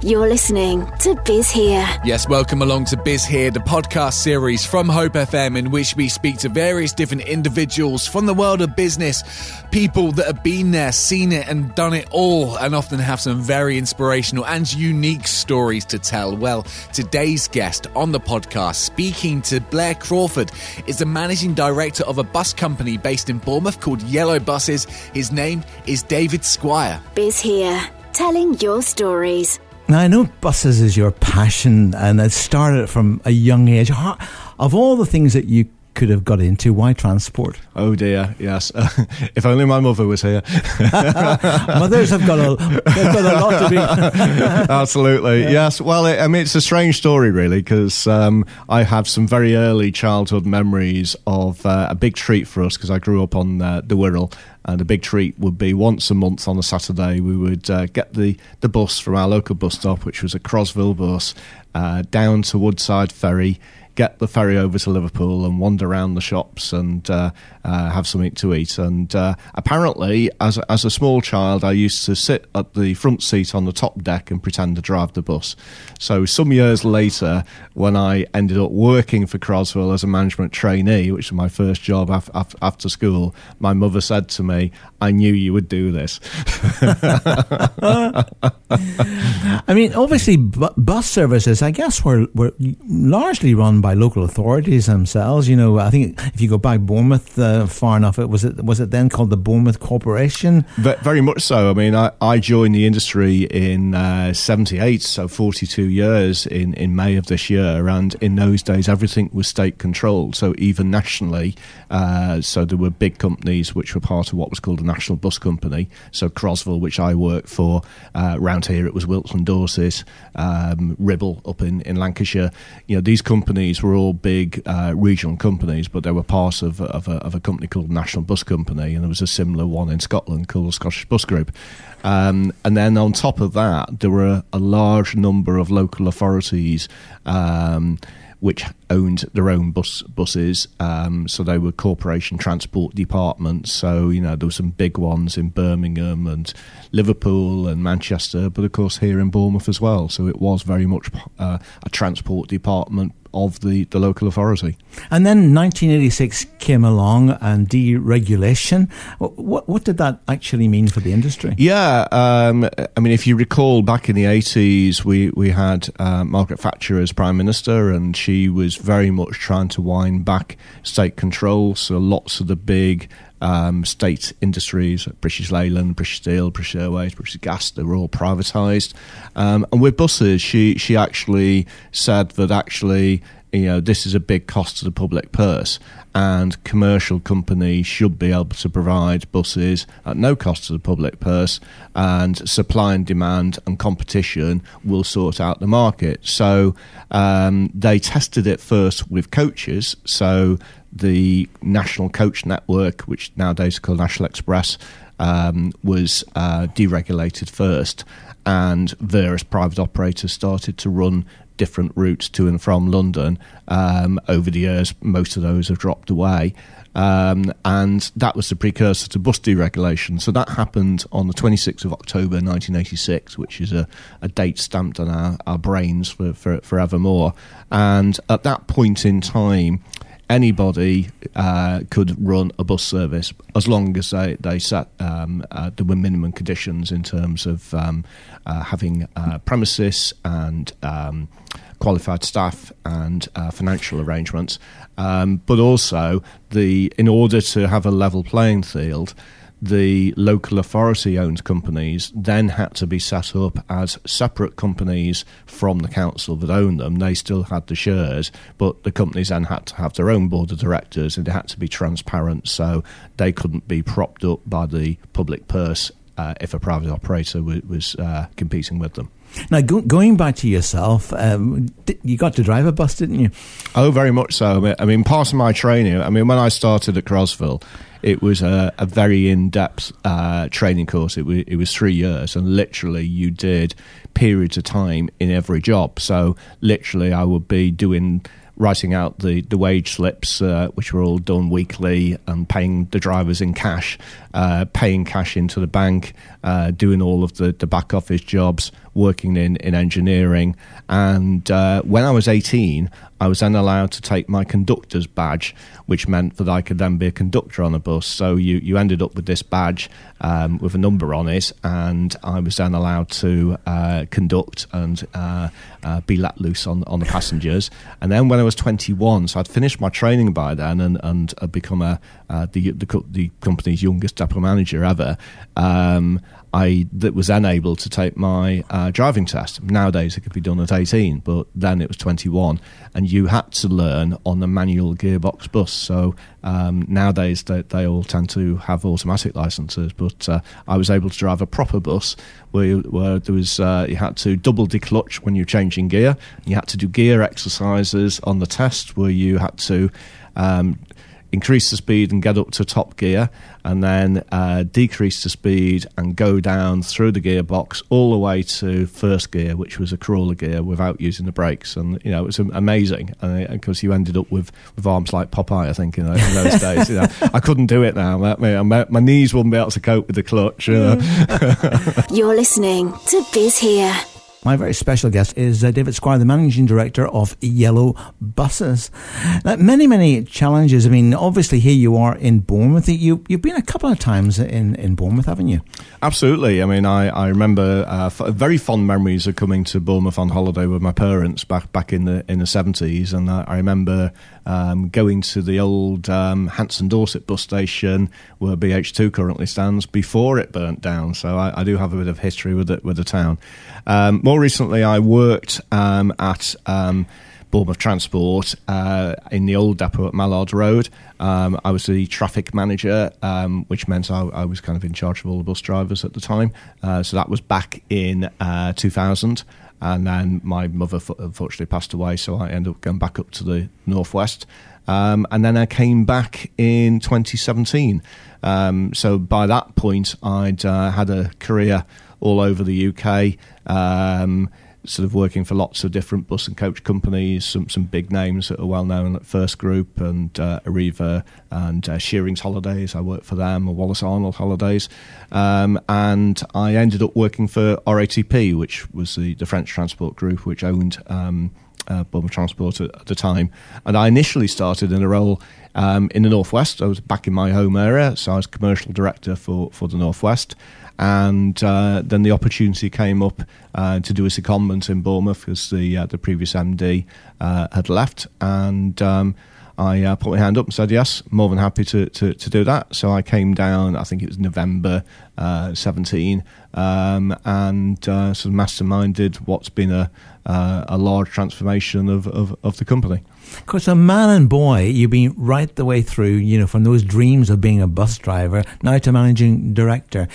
You're listening to Biz Here. Yes, welcome along to Biz Here, the podcast series from Hope FM, in which we speak to various different individuals from the world of business, people that have been there, seen it, and done it all, and often have some very inspirational and unique stories to tell. Well, today's guest on the podcast, speaking to Blair Crawford, is the managing director of a bus company based in Bournemouth called Yellow Buses. His name is David Squire. Biz Here, telling your stories. Now, I know buses is your passion and it started from a young age. How, of all the things that you could have got into, why transport? Oh dear, yes. if only my mother was here. Mothers have got a, they've got a lot to be. Absolutely, yes. Well, it, I mean, it's a strange story, really, because um, I have some very early childhood memories of uh, a big treat for us because I grew up on uh, the Wirral and a big treat would be once a month on a Saturday, we would uh, get the, the bus from our local bus stop, which was a Crosville bus, uh, down to Woodside Ferry, get the ferry over to Liverpool and wander around the shops and uh, uh, have something to eat. And uh, apparently, as a, as a small child, I used to sit at the front seat on the top deck and pretend to drive the bus. So some years later, when I ended up working for Crosville as a management trainee, which was my first job af- af- after school, my mother said to me, "I knew you would do this." I mean, obviously, bu- bus services, I guess, were were largely run by by local authorities themselves. You know, I think if you go back Bournemouth uh, far enough, it was it was it then called the Bournemouth Corporation. Very much so. I mean, I, I joined the industry in '78, uh, so 42 years in in May of this year, and in those days everything was state controlled. So even nationally, uh, so there were big companies which were part of what was called the National Bus Company. So Crosville, which I worked for, uh, around here it was Wilts and Dorset, um, Ribble up in in Lancashire. You know, these companies these were all big uh, regional companies, but they were part of, of, a, of, a, company called National Bus Company, and there was a similar one in Scotland called Scottish Bus Group. Um, and then on top of that, there were a, a large number of local authorities. Um, which owned their own bus buses. Um, so they were corporation transport departments. So you know there were some big ones in Birmingham and Liverpool and Manchester, but of course here in Bournemouth as well. So it was very much uh, a transport department of the, the local authority. And then 1986 came along and deregulation. What, what did that actually mean for the industry? Yeah, um, I mean, if you recall back in the 80s, we, we had uh, Margaret Thatcher as Prime Minister, and she was very much trying to wind back state control. So lots of the big um, state industries, British Leyland, British Steel, British Airways, British Gas, they were all privatised. Um, and with buses, she, she actually said that actually, you know, this is a big cost to the public purse, and commercial companies should be able to provide buses at no cost to the public purse, and supply and demand and competition will sort out the market. So um, they tested it first with coaches. So the national coach network, which nowadays is called National Express, um, was uh, deregulated first, and various private operators started to run different routes to and from London. Um, over the years, most of those have dropped away. Um, and that was the precursor to bus deregulation. So that happened on the 26th of October 1986, which is a, a date stamped on our, our brains for, for forevermore. And at that point in time, anybody uh, could run a bus service as long as they, they set um, uh, there were minimum conditions in terms of um, uh, having uh, premises and um, qualified staff and uh, financial arrangements, um, but also the in order to have a level playing field the local authority owned companies then had to be set up as separate companies from the council that owned them. They still had the shares, but the companies then had to have their own board of directors and they had to be transparent so they couldn't be propped up by the public purse uh, if a private operator w- was uh, competing with them. Now, go- going back to yourself, um, you got to drive a bus, didn't you? Oh, very much so. I mean, part of my training, I mean, when I started at Crosville, it was a, a very in-depth uh, training course. It was, it was three years, and literally you did periods of time in every job. So literally, I would be doing writing out the, the wage slips, uh, which were all done weekly, and paying the drivers in cash, uh, paying cash into the bank, uh, doing all of the, the back office jobs, working in, in engineering. And uh, when I was 18, I was then allowed to take my conductor's badge, which meant that I could then be a conductor on a bus. So you, you ended up with this badge um, with a number on it, and I was then allowed to uh, conduct and uh, uh, be let loose on, on the passengers. And then when I was 21, so I'd finished my training by then and, and I'd become a, uh, the, the, the company's youngest depot manager ever. Um, I that was then able to take my uh, driving test. Nowadays, it could be done at 18, but then it was 21, and you had to learn on the manual gearbox bus. So um, nowadays, they, they, all tend to have automatic licenses, but uh, I was able to drive a proper bus where, where there was uh, you had to double declutch when you're changing gear. You had to do gear exercises on the test where you had to um, increase the speed and get up to top gear, and then uh, decrease the speed and go down through the gearbox all the way to first gear, which was a crawler gear without using the brakes. And you know, it was amazing and because you ended up with, with arms like Popeye, I think, in those, in those days. You know, I couldn't do it now. My, my, my, knees wouldn't be able to cope with the clutch. You know? You're listening to Biz Here. My very special guest is uh, David Squire, the managing director of Yellow Buses. Now, many, many challenges. I mean, obviously, here you are in Bournemouth. You, you've been a couple of times in, in Bournemouth, haven't you? Absolutely. I mean, I, I remember uh, f- very fond memories of coming to Bournemouth on holiday with my parents back back in the in the seventies, and I, I remember um, going to the old um, Hants and Dorset bus station where BH2 currently stands before it burnt down. So I, I do have a bit of history with it with the town. Um, more recently, I worked um, at um, Bournemouth Transport uh, in the old depot at Mallards Road. Um, I was the traffic manager, um, which meant I, I, was kind of in charge of all the bus drivers at the time. Uh, so that was back in uh, 2000. And then my mother unfortunately passed away, so I ended up going back up to the northwest. Um, and then I came back in 2017. Um, so by that point, I'd uh, had a career all over the UK. Um, sort of working for lots of different bus and coach companies, some some big names that are well known at First Group and uh, Arriva and uh, Shearing's Holidays. I worked for them, or Wallace Arnold Holidays, um, and I ended up working for RATP, which was the, the French transport group which owned. Um, uh, Bournemouth Transport at, at, the time, and I initially started in a role um, in the northwest. I was back in my home area, so I was commercial director for for the northwest, and uh, then the opportunity came up uh, to do a secondment in Bournemouth because the uh, the previous MD uh, had left, and um, I uh, put my hand up and said yes, more than happy to, to, to, do that. So I came down, I think it was November uh, 17, um, and sort of masterminded what's been a a large transformation of, of, of the company. Of course, a man and boy, you've been right the way through, you know, from those dreams of being a bus driver now to managing director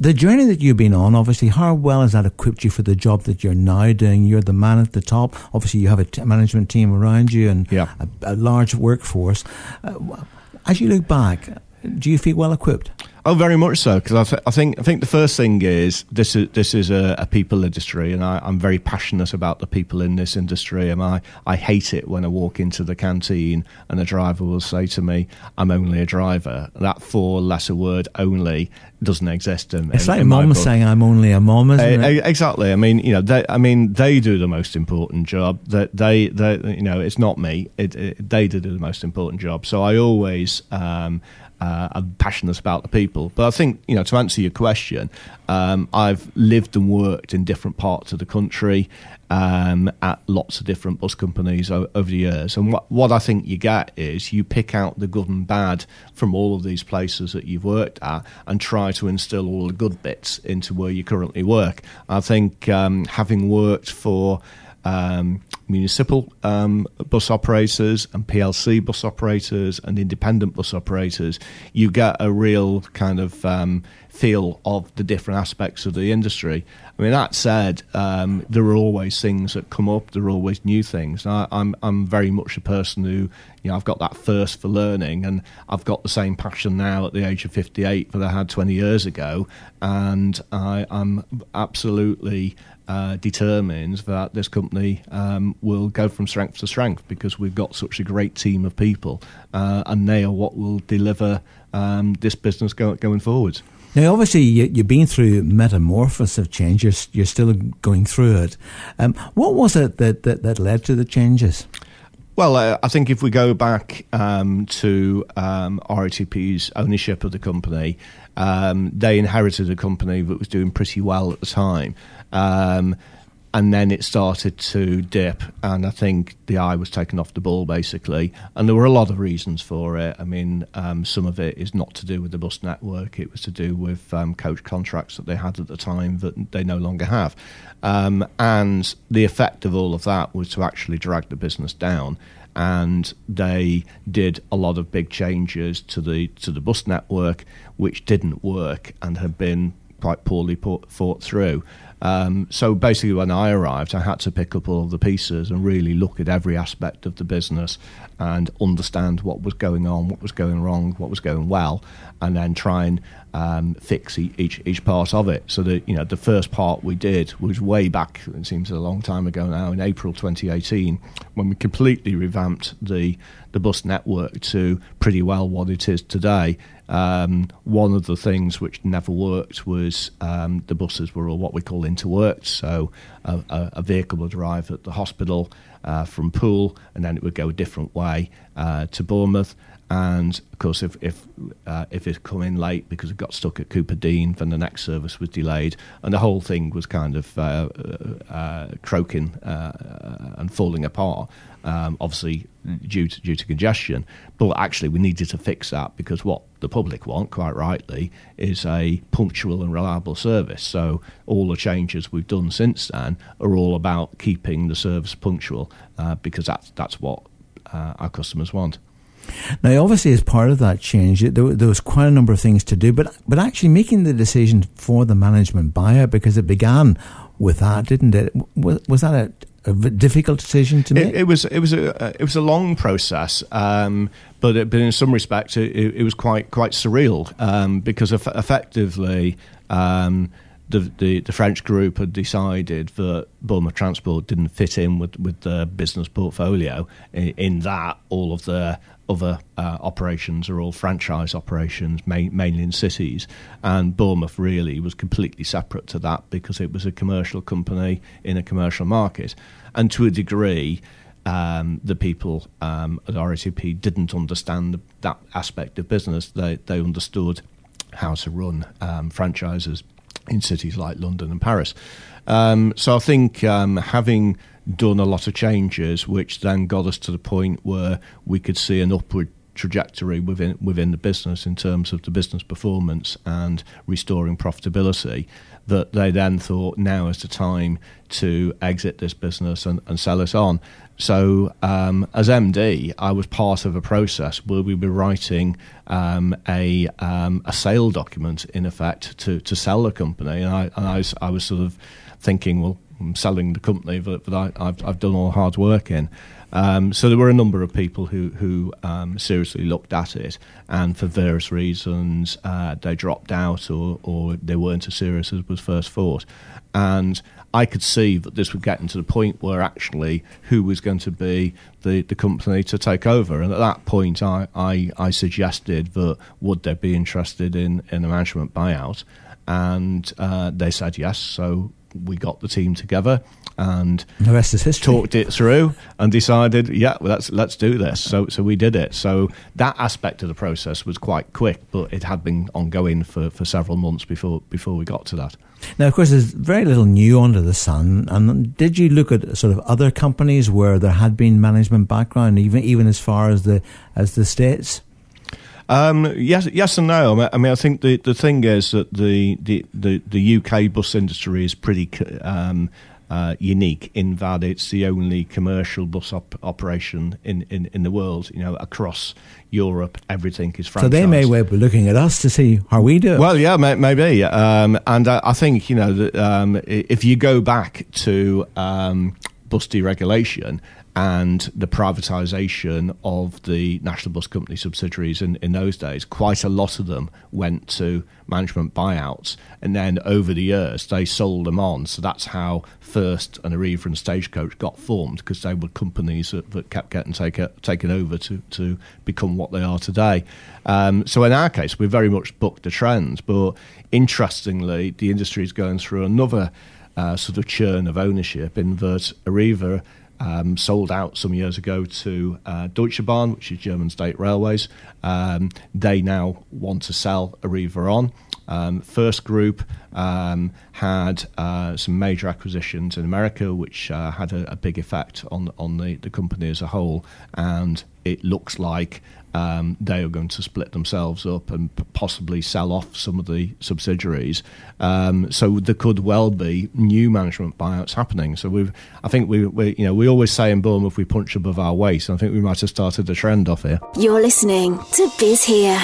the journey that you've been on, obviously, how well has that equipped you for the job that you're now doing? You're the man at the top. Obviously, you have a t- management team around you and yeah. a, a, large workforce. Uh, as you look back, do you feel well equipped? Oh, very much so. Because I, th- I, think I think the first thing is this is this is a, a people industry, and I, am very passionate about the people in this industry. And I, I hate it when I walk into the canteen and the driver will say to me, "I'm only a driver." That four lesser word "only" doesn't exist. In, it's in, like in mom saying, "I'm only a mom." Isn't uh, it? Exactly. I mean, you know, they, I mean, they do the most important job. That they, they, you know, it's not me. It, it, they do the most important job. So I always. Um, uh, I'm passionate about the people. But I think, you know, to answer your question, um, I've lived and worked in different parts of the country um, at lots of different bus companies o- over the years. And what, what I think you get is you pick out the good and bad from all of these places that you've worked at and try to instill all the good bits into where you currently work. I think um, having worked for um, municipal um, bus operators and PLC bus operators and independent bus operators, you get a real kind of um, feel of the different aspects of the industry. I mean, that said, um, there are always things that come up. There are always new things. I, I'm I'm very much a person who, you know, I've got that thirst for learning, and I've got the same passion now at the age of 58 that I had 20 years ago, and I, I'm absolutely uh, determines that this company um, will go from strength to strength because we've got such a great team of people, uh, and they are what will deliver um, this business go, going forwards. Now, obviously, you, have been through metamorphosis of change. You're, you're still going through it. Um, what was it that, that, that led to the changes? Well, uh, I think if we go back um, to um, RATP's ownership of the company, um, they inherited a company that was doing pretty well at the time. Um, and then it started to dip, and I think the eye was taken off the ball basically. And there were a lot of reasons for it. I mean, um, some of it is not to do with the bus network; it was to do with um, coach contracts that they had at the time that they no longer have. Um, and the effect of all of that was to actually drag the business down. And they did a lot of big changes to the to the bus network, which didn't work and had been quite poorly thought through. Um, so basically, when I arrived, I had to pick up all the pieces and really look at every aspect of the business and understand what was going on, what was going wrong, what was going well, and then try and um, fix each each part of it. So that you know, the first part we did was way back. It seems a long time ago now, in April 2018, when we completely revamped the the bus network to pretty well what it is today. Um, one of the things which never worked was um, the buses were all what we call interworked, so a, a, vehicle would arrive at the hospital uh, from Poole, and then it would go a different way uh, to Bournemouth. And of course, if if uh, if it come in late because it got stuck at Cooper Dean, then the next service was delayed, and the whole thing was kind of uh, uh croaking uh, and falling apart. Um, obviously, due to due to congestion, but actually we needed to fix that because what the public want, quite rightly, is a punctual and reliable service. So all the changes we've done since then are all about keeping the service punctual uh, because that's that's what our customers want. Now, obviously, as part of that change, there, there, was quite a number of things to do, but but actually making the decision for the management buyout because it began with that, didn't it? Was, was that a, difficult decision to make? It, it, was. It was a. It was a long process, um, but it, but in some respects, it, it was quite quite surreal um, because effectively. Um, the, the, the, French group had decided that Bournemouth Transport didn't fit in with, with the business portfolio. In, in that, all of the other uh, operations are all franchise operations, mainly in cities. And Bournemouth really was completely separate to that because it was a commercial company in a commercial market. And to a degree, um, the people um, at RATP didn't understand that aspect of business. They, they understood how to run um, franchises in cities like London and Paris. Um, so I think um, having done a lot of changes, which then got us to the point where we could see an upward trajectory within within the business in terms of the business performance and restoring profitability that they then thought now is the time to exit this business and, and sell it on. So, um, as MD, I was part of a process where we were writing um, a um, a sale document, in effect, to, to sell the company. And I, and I, was, I was sort of thinking, well, I'm selling the company that, that I, have I've done all the hard work in. Um, so there were a number of people who who um, seriously looked at it, and for various reasons uh, they dropped out or or they weren't as serious as was first thought. And I could see that this would get into the point where actually who was going to be the, the company to take over. And at that point, I, I, I suggested that would they be interested in, in a management buyout? And uh, they said yes. So we got the team together and the rest is history. Talked it through and decided, yeah, well, let's let's do this. So so we did it. So that aspect of the process was quite quick, but it had been ongoing for, for several months before before we got to that. Now, of course, there's very little new under the sun. And did you look at sort of other companies where there had been management background, even even as far as the as the states? Um, yes, yes and no. I mean, I think the, the thing is that the, the, the, the UK bus industry is pretty um, uh, unique in that it's the only commercial bus op- operation in, in, in the world. You know, across Europe, everything is franchised. So they may well be looking at us to see how we do. Well, yeah, may, maybe. Um, and I, I, think you know that um, if you go back to um, bus deregulation and the privatisation of the National Bus Company subsidiaries in, in those days, quite a lot of them went to management buyouts. And then over the years, they sold them on. So that's how First and Arriva and Stagecoach got formed because they were companies that, that kept getting take, taken over to, to become what they are today. Um, so in our case, we very much booked the trends. But interestingly, the industry is going through another uh, sort of churn of ownership in that Arriva um, sold out some years ago to uh, Deutsche Bahn, which is German state railways. Um, they now want to sell Arriva on. Um, First Group um, had uh, some major acquisitions in America, which uh, had a, a, big effect on on the, the company as a whole, and it looks like um, they are going to split themselves up and possibly sell off some of the subsidiaries. Um, so there could well be new management buyouts happening. So we, I think we, we, you know, we always say in Bournemouth we punch above our. And I think we might have started a trend off here. You're listening to Biz here.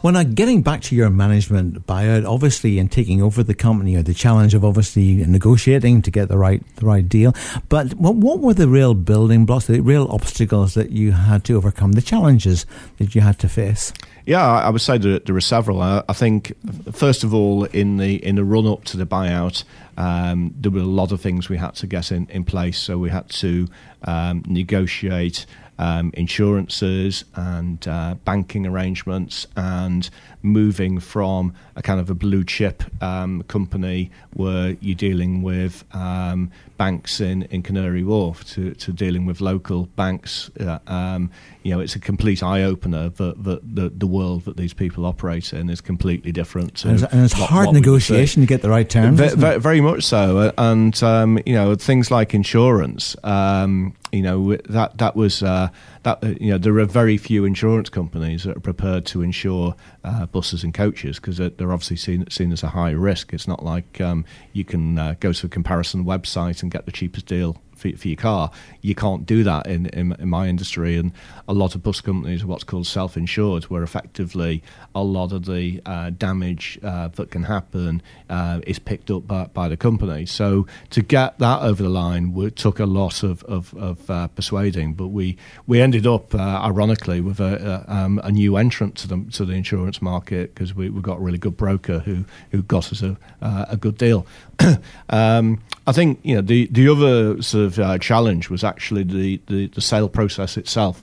Well, now getting back to your management buyout, obviously, and taking over the company, or the challenge of obviously negotiating to get the right the right deal. But what, what were the real building blocks, the real obstacles that you had to overcome, the challenges that you had to face? Yeah, I would say there were several. I, I think, first of all, in the in the run up to the buyout, um, there were a lot of things we had to get in, in place. So we had to um, negotiate um, insurances and uh, banking arrangements and moving from a kind of a blue chip um, company where you're dealing with um, banks in, in Canary Wharf to, to dealing with local banks. Uh, um, you know, it's a complete eye opener that, that the, the world that these people operate in is completely different. and it's, and it's what, hard what negotiation to get the right terms. Very, very, very much so. And, um, you know, things like insurance, um, you know, that, that was. Uh, that uh, you know there are very few insurance companies that are prepared to insure uh, buses and coaches because they're obviously seen, seen as a high risk. It's not like um, you can uh, go to a comparison website and get the cheapest deal for, for your car. You can't do that in, in, in my industry, and a lot of bus companies are what's called self-insured, where effectively a lot of the uh, damage uh, that can happen uh, is picked up by, by, the company. So to get that over the line we, took a lot of, of, of uh, persuading, but we we ended up uh, ironically with a, a, um, a, new entrant to the to the insurance market because we, we got a really good broker who who got us a a good deal. um, I think you know the the other sort of uh, challenge was actually the, the, the sale process itself,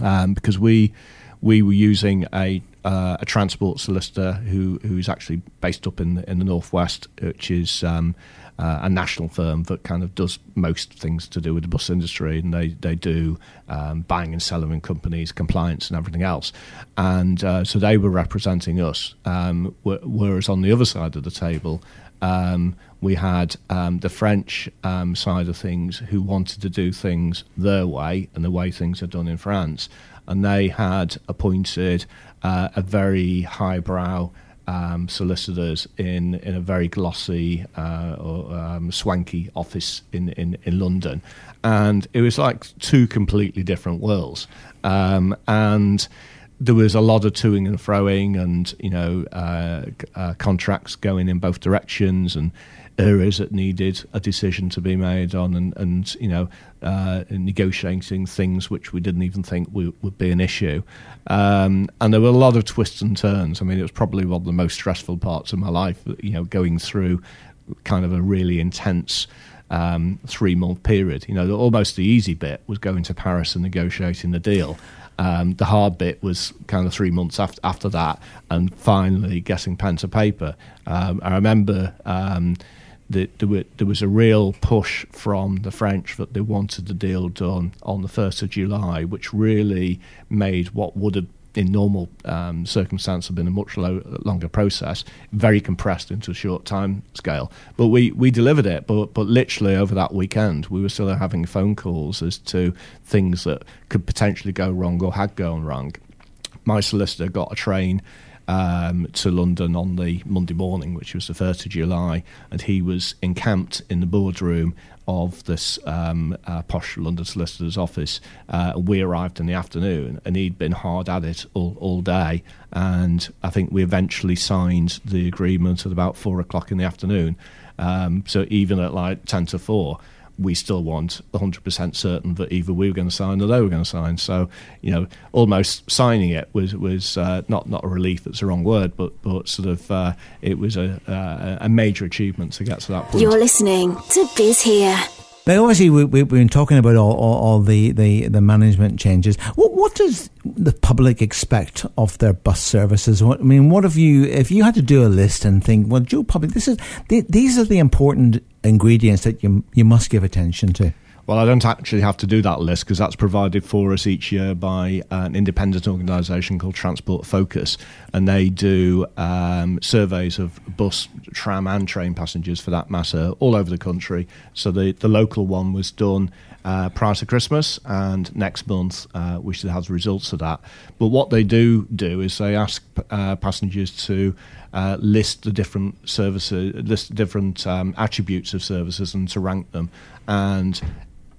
um, because we we were using a uh, a transport solicitor who who's actually based up in the, in the northwest, which is um, uh, a national firm that kind of does most things to do with the bus industry, and they they do um, buying and selling in companies, compliance, and everything else. And uh, so they were representing us, um, whereas on the other side of the table, um, we had um, the French um, side of things who wanted to do things their way and the way things are done in France. And they had appointed uh, a very highbrow um, solicitors in, in a very glossy uh, or um, swanky office in, in, in London. And it was like two completely different worlds. Um, and there was a lot of toing and froing, and you know, uh, uh, contracts going in both directions, and areas that needed a decision to be made on, and, and you know, uh, negotiating things which we didn't even think we, would be an issue. Um, and there were a lot of twists and turns. I mean, it was probably one of the most stressful parts of my life. You know, going through kind of a really intense. Um, three month period. You know, almost the easy bit was going to Paris and negotiating the deal. Um, the hard bit was kind of three months after, after that, and finally getting pen to paper. Um, I remember that there, was a real push from the French that they wanted the deal done on the 1st of July, which really made what would have in normal um, circumstance have been a much low, longer process, very compressed into a short time scale. But we, we delivered it. But but literally over that weekend, we were still having phone calls as to things that could potentially go wrong or had gone wrong. My solicitor got a train um, to London on the Monday morning, which was the 1st of July, and he was encamped in the boardroom of this um, uh, posh London solicitor's office. Uh, we arrived in the afternoon, and he'd been hard at it all, all day. And I think we eventually signed the agreement at about four o'clock in the afternoon. Um, so even at like ten to four, we still want 100% certain that either we were going to sign or they were going to sign. So, you know, almost signing it was was uh, not not a relief. That's the wrong word, but but sort of uh, it was a, a major achievement to get to that point. You're listening to Biz here. Now, obviously, we, have been talking about all, all, all, the, the, the management changes. What, what does the public expect of their bus services? What, I mean, what have you, if you had to do a list and think, well, Joe Public, this is, these are the important ingredients that you, you must give attention to? Well, I don't actually have to do that list because that's provided for us each year by an independent organisation called Transport Focus, and they do um, surveys of bus, tram, and train passengers for that matter all over the country. So the the local one was done uh, prior to Christmas, and next month uh, we should have the results of that. But what they do do is they ask uh, passengers to uh, list the different services, list different um, attributes of services, and to rank them. And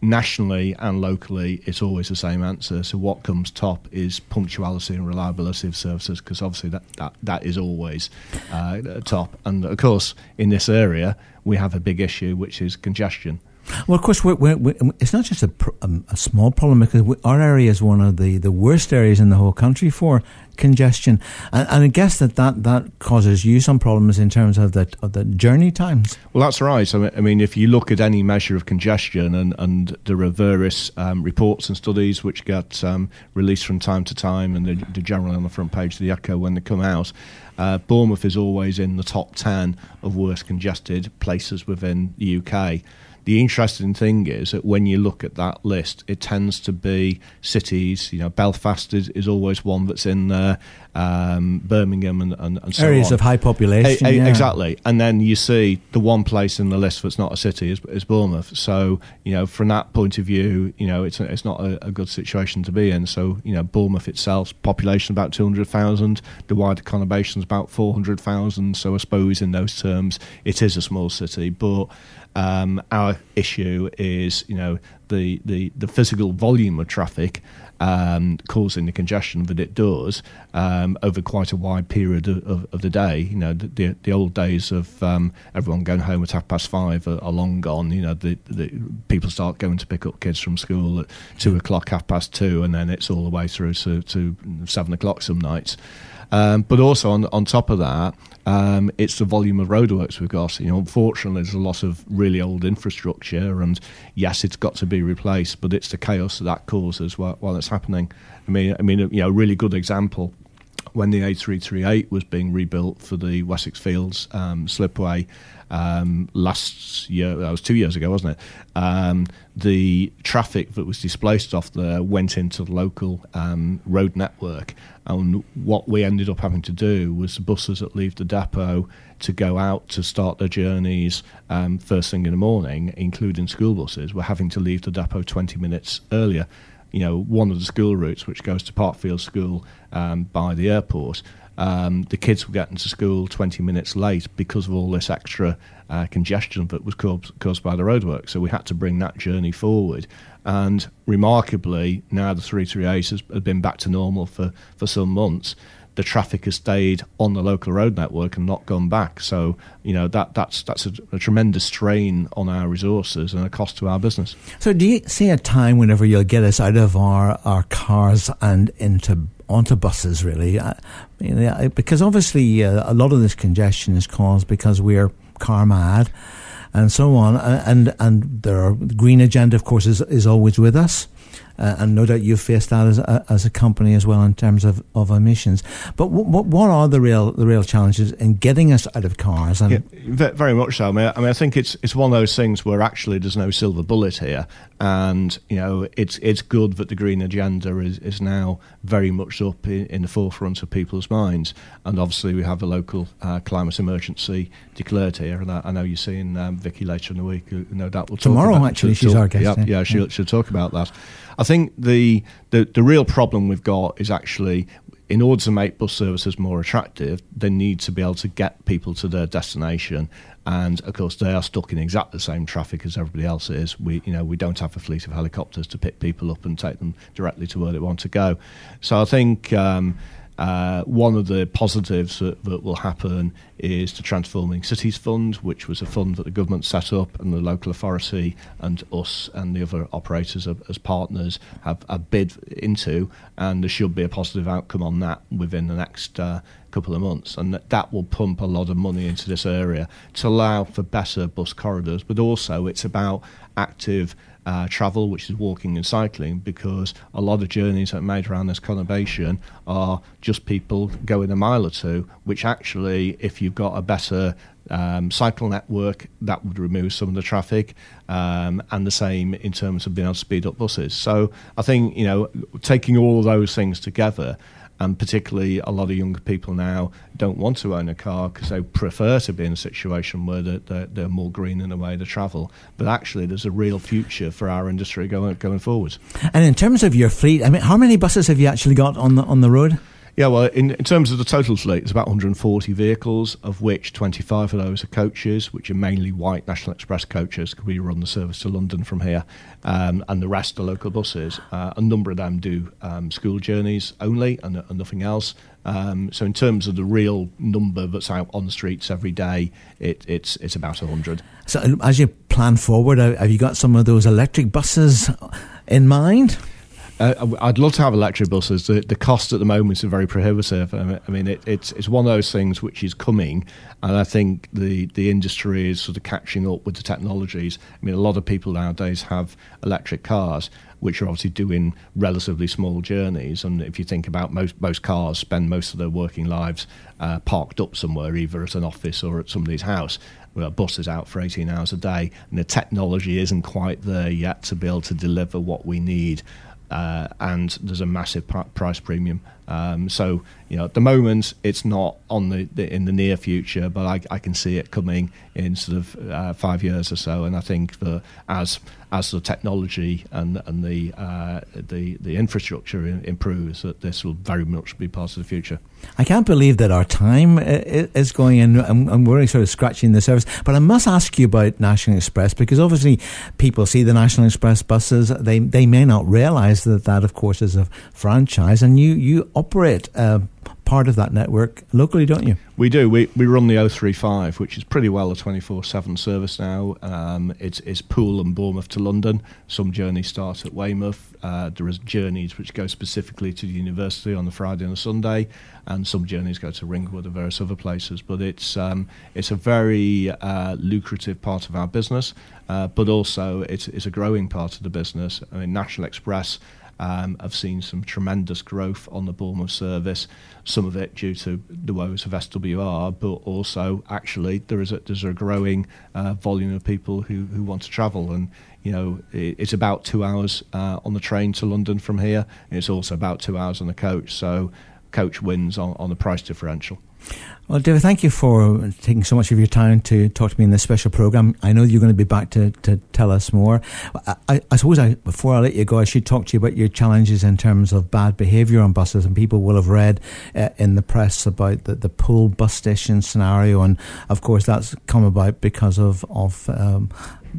nationally and locally, it's always the same answer. So what comes top is punctuality and reliability of services, because obviously that, that, that is always uh, top. And of course, in this area, we have a big issue, which is congestion. Well, of course, we're, we're, we're, it's not just a, um, a small problem because our area is one of the, the worst areas in the whole country for congestion, and, and, I guess that, that that causes you some problems in terms of the of the journey times. Well, that's right. I mean, if you look at any measure of congestion, and, and there are various um, reports and studies which get um, released from time to time, and they're, they're, generally on the front page of the Echo when they come out. Uh, Bournemouth is always in the top ten of worst congested places within the UK. The interesting thing is that when you look at that list, it tends to be cities. You know, Belfast is, is always one that's in there. Um, Birmingham and, and, and so areas on. of high population. A, a, yeah. Exactly, and then you see the one place in the list that's not a city is, is Bournemouth. So you know, from that point of view, you know, it's it's not a, a good situation to be in. So you know, Bournemouth itself, population about two hundred thousand, the wider conurbation is about four hundred thousand. So I suppose in those terms, it is a small city, but um, our issue is, you know, the, the, the physical volume of traffic um, causing the congestion that it does um, over quite a wide period of, of, of, the day. You know, the, the, old days of um, everyone going home at half past five are, are long gone. You know, the, the, people start going to pick up kids from school at two o'clock, half past two, and then it's all the way through to, to seven o'clock some nights. Um, but also on on top of that, um, it's the volume of roadworks we've got. You know, unfortunately, there's a lot of really old infrastructure, and yes, it's got to be replaced, but it's the chaos that that causes while, while it's happening. I mean, I mean, you know, a really good example when the A338 was being rebuilt for the Wessex Fields um, slipway um, last year, that was two years ago, wasn't it? Um, the traffic that was displaced off there went into the local um, road network. And what we ended up having to do was the buses that leave the depot to go out to start their journeys um, first thing in the morning, including school buses, were having to leave the depot 20 minutes earlier you know, one of the school routes, which goes to Parkfield School um, by the airport, um, the kids were getting to school 20 minutes late because of all this extra uh, congestion that was caused, caused by the roadwork. So we had to bring that journey forward. And remarkably, now the 338 has, been back to normal for, for some months the traffic has stayed on the local road network and not gone back. So you know that that's that's a, a, tremendous strain on our resources and a cost to our business. So do you see a time whenever you'll get us out of our our cars and into onto buses really? Uh, because obviously uh, a lot of this congestion is caused because we're car mad and so on, and and the green agenda, of course, is is always with us uh, and no doubt you've faced that as a, as a company as well in terms of, of emissions. But what what are the real the real challenges in getting us out of cars? And yeah, very much so. I mean, I mean, I think it's it's one of those things where actually there's no silver bullet here, and you know, it's it's good that the green agenda is, is now very much up in, in the forefront of people's minds, and obviously we have a local uh, climate emergency declared here, and I, I know you're seeing um, Vicky later in the week. no doubt we'll tomorrow. About, actually, she's our guest. Yeah, yeah, she'll, she'll talk about that. I think the, the the real problem we've got is actually in order to make bus services more attractive, they need to be able to get people to their destination. And of course, they are stuck in exactly the same traffic as everybody else is. We, you know, we don't have a fleet of helicopters to pick people up and take them directly to where they want to go. So I think. Um, uh, one of the positives that, that, will happen is the Transforming Cities Fund, which was a fund that the government set up and the local authority and us and the other operators as partners have, have bid into, and there should be a positive outcome on that within the next uh, couple of months, and that, that will pump a lot of money into this area to allow for better bus corridors, but also it's about active uh, travel, which is walking and cycling, because a lot of journeys that are made around this conurbation are just people going a mile or two, which actually, if you've got a better um, cycle network, that would remove some of the traffic, um, and the same in terms of being able to speed up buses. So I think, you know, taking all those things together, and particularly a lot of younger people now don't want to own a car because they prefer to be in a situation where they're, they're, they're, more green in the way they travel. But actually, there's a real future for our industry going going forward. And in terms of your fleet, I mean, how many buses have you actually got on the on the road? Yeah, well, in, in terms of the total fleet, it's about 140 vehicles, of which 25 of those are coaches, which are mainly white National Express coaches, because we run the service to London from here, um, and the rest are local buses. Uh, a number of them do um, school journeys only and, and nothing else. Um, so in terms of the real number that's out on the streets every day, it, it's it's about 100. So as you plan forward, have you got some of those electric buses in mind? Uh, I'd love to have electric buses. The, the cost at the moment is very prohibitive. I mean, it, it's it's one of those things which is coming, and I think the the industry is sort of catching up with the technologies. I mean, a lot of people nowadays have electric cars, which are obviously doing relatively small journeys. And if you think about most most cars spend most of their working lives uh, parked up somewhere, either at an office or at somebody's house. Well, a bus is out for 18 hours a day, and the technology isn't quite there yet to be able to deliver what we need uh, and there's a massive pr- price premium. Um, so you know, at the moment, it's not on the, the in the near future, but I, I, can see it coming in sort of uh, five years or so. And I think that as as the technology and and the uh, the the infrastructure improves, that this will very much be part of the future. I can't believe that our time is going in, and we're sort of scratching the surface. But I must ask you about National Express because obviously people see the National Express buses, they they may not realise that that, of course, is a franchise, and you you operate. Uh, part of that network locally, don't you? We do. We, we run the 035, which is pretty well a 24 7 service now. Um, it's, it's Poole and Bournemouth to London. Some journeys start at Weymouth. Uh, there are journeys which go specifically to the university on the Friday and the Sunday, and some journeys go to Ringwood and various other places. But it's, um, it's a very uh, lucrative part of our business, uh, but also it's, it's a growing part of the business. I mean, National Express um, have seen some tremendous growth on the Bournemouth service. Some of it due to the woes of SWR, but also actually there is a, there's a growing uh, volume of people who, who want to travel and you know, it's about two hours uh, on the train to London from here. it's also about two hours on the coach. So, coach wins on, on the price differential. Well, David, thank you for taking so much of your time to talk to me in this special program. I know you're going to be back to, to tell us more. I, I suppose I, before I let you go, I should talk to you about your challenges in terms of bad behaviour on buses. And people will have read uh, in the press about the, the Poole bus station scenario. And of course, that's come about because of, of um,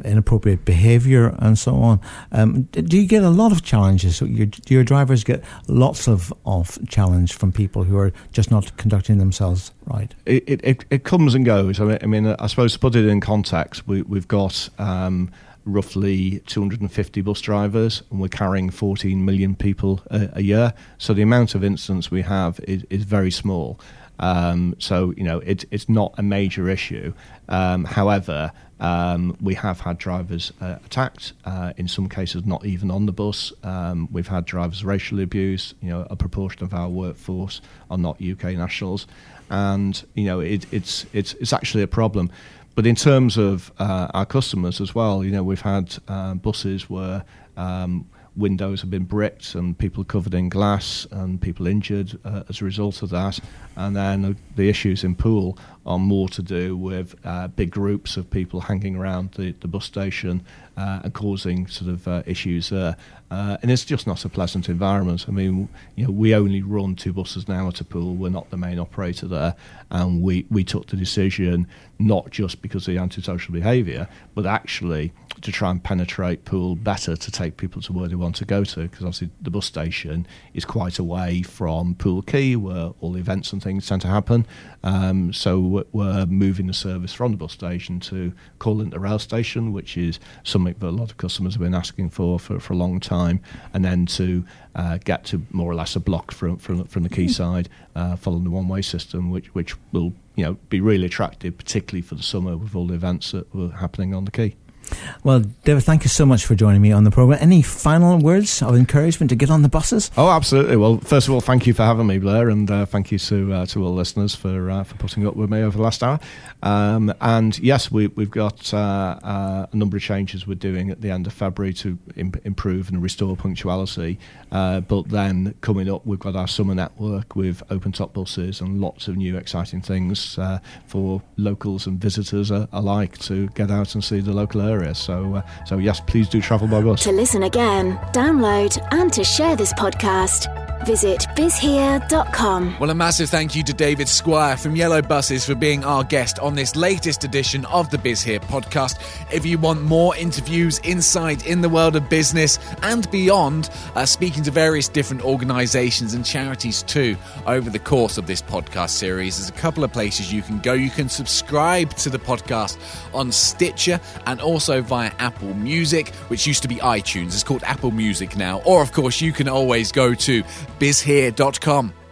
inappropriate behaviour and so on. Um, do you get a lot of challenges? So your, do your drivers get lots of, of challenge from people who are just not conducting themselves right? It, it, it comes and goes. I mean, I, mean, I suppose to put it in context, we, we've got um, roughly 250 bus drivers and we're carrying 14 million people a, a year. So the amount of incidents we have is, is very small. Um, so you know it, it's not a major issue. Um, however, um, we have had drivers uh, attacked. Uh, in some cases, not even on the bus. Um, we've had drivers racially abused. You know, a proportion of our workforce are not UK nationals, and you know it, it's it's it's actually a problem. But in terms of uh, our customers as well, you know, we've had uh, buses where um, windows have been bricked and people covered in glass and people injured uh, as a result of that. And then the issues in Poole are more to do with uh, big groups of people hanging around the, the bus station uh, and causing sort of uh, issues there. Uh, and it's just not a pleasant environment. I mean, you know, we only run two buses now at a Poole. We're not the main operator there, and we, we took the decision not just because of the antisocial behaviour, but actually to try and penetrate Poole better to take people to where they want to go to. Because obviously the bus station is quite away from Poole Quay, where all the events and things tend to happen. Um, so we're moving the service from the bus station to Courlint rail station, which is something that a lot of customers have been asking for for, for a long time, and then to uh, get to more or less a block from from, from the quayside, uh, following the one way system, which which will you know be really attractive, particularly for the summer with all the events that were happening on the quay. Well, David, thank you so much for joining me on the program. Any final words of encouragement to get on the buses? Oh, absolutely. Well, first of all, thank you for having me, Blair, and uh, thank you to uh, to all listeners for uh, for putting up with me over the last hour. Um, and yes, we, we've got uh, uh, a number of changes we're doing at the end of February to imp- improve and restore punctuality. Uh, but then coming up, we've got our summer network with open top buses and lots of new exciting things for locals and visitors alike to get out and see the local area area. So, uh, so yes, please do travel by bus. To listen again, download, and to share this podcast, visit bizhere.com. Well, a massive thank you to David Squire from Yellow Buses for being our guest on this latest edition of the Biz Here podcast. If you want more interviews, insight in the world of business and beyond, uh, speaking to various different organisations and charities too over the course of this podcast series, there's a couple of places you can go. You can subscribe to the podcast on Stitcher and also via Apple Music, which used to be iTunes. It's called Apple Music now. Or, of course, you can always go to bizhere.com.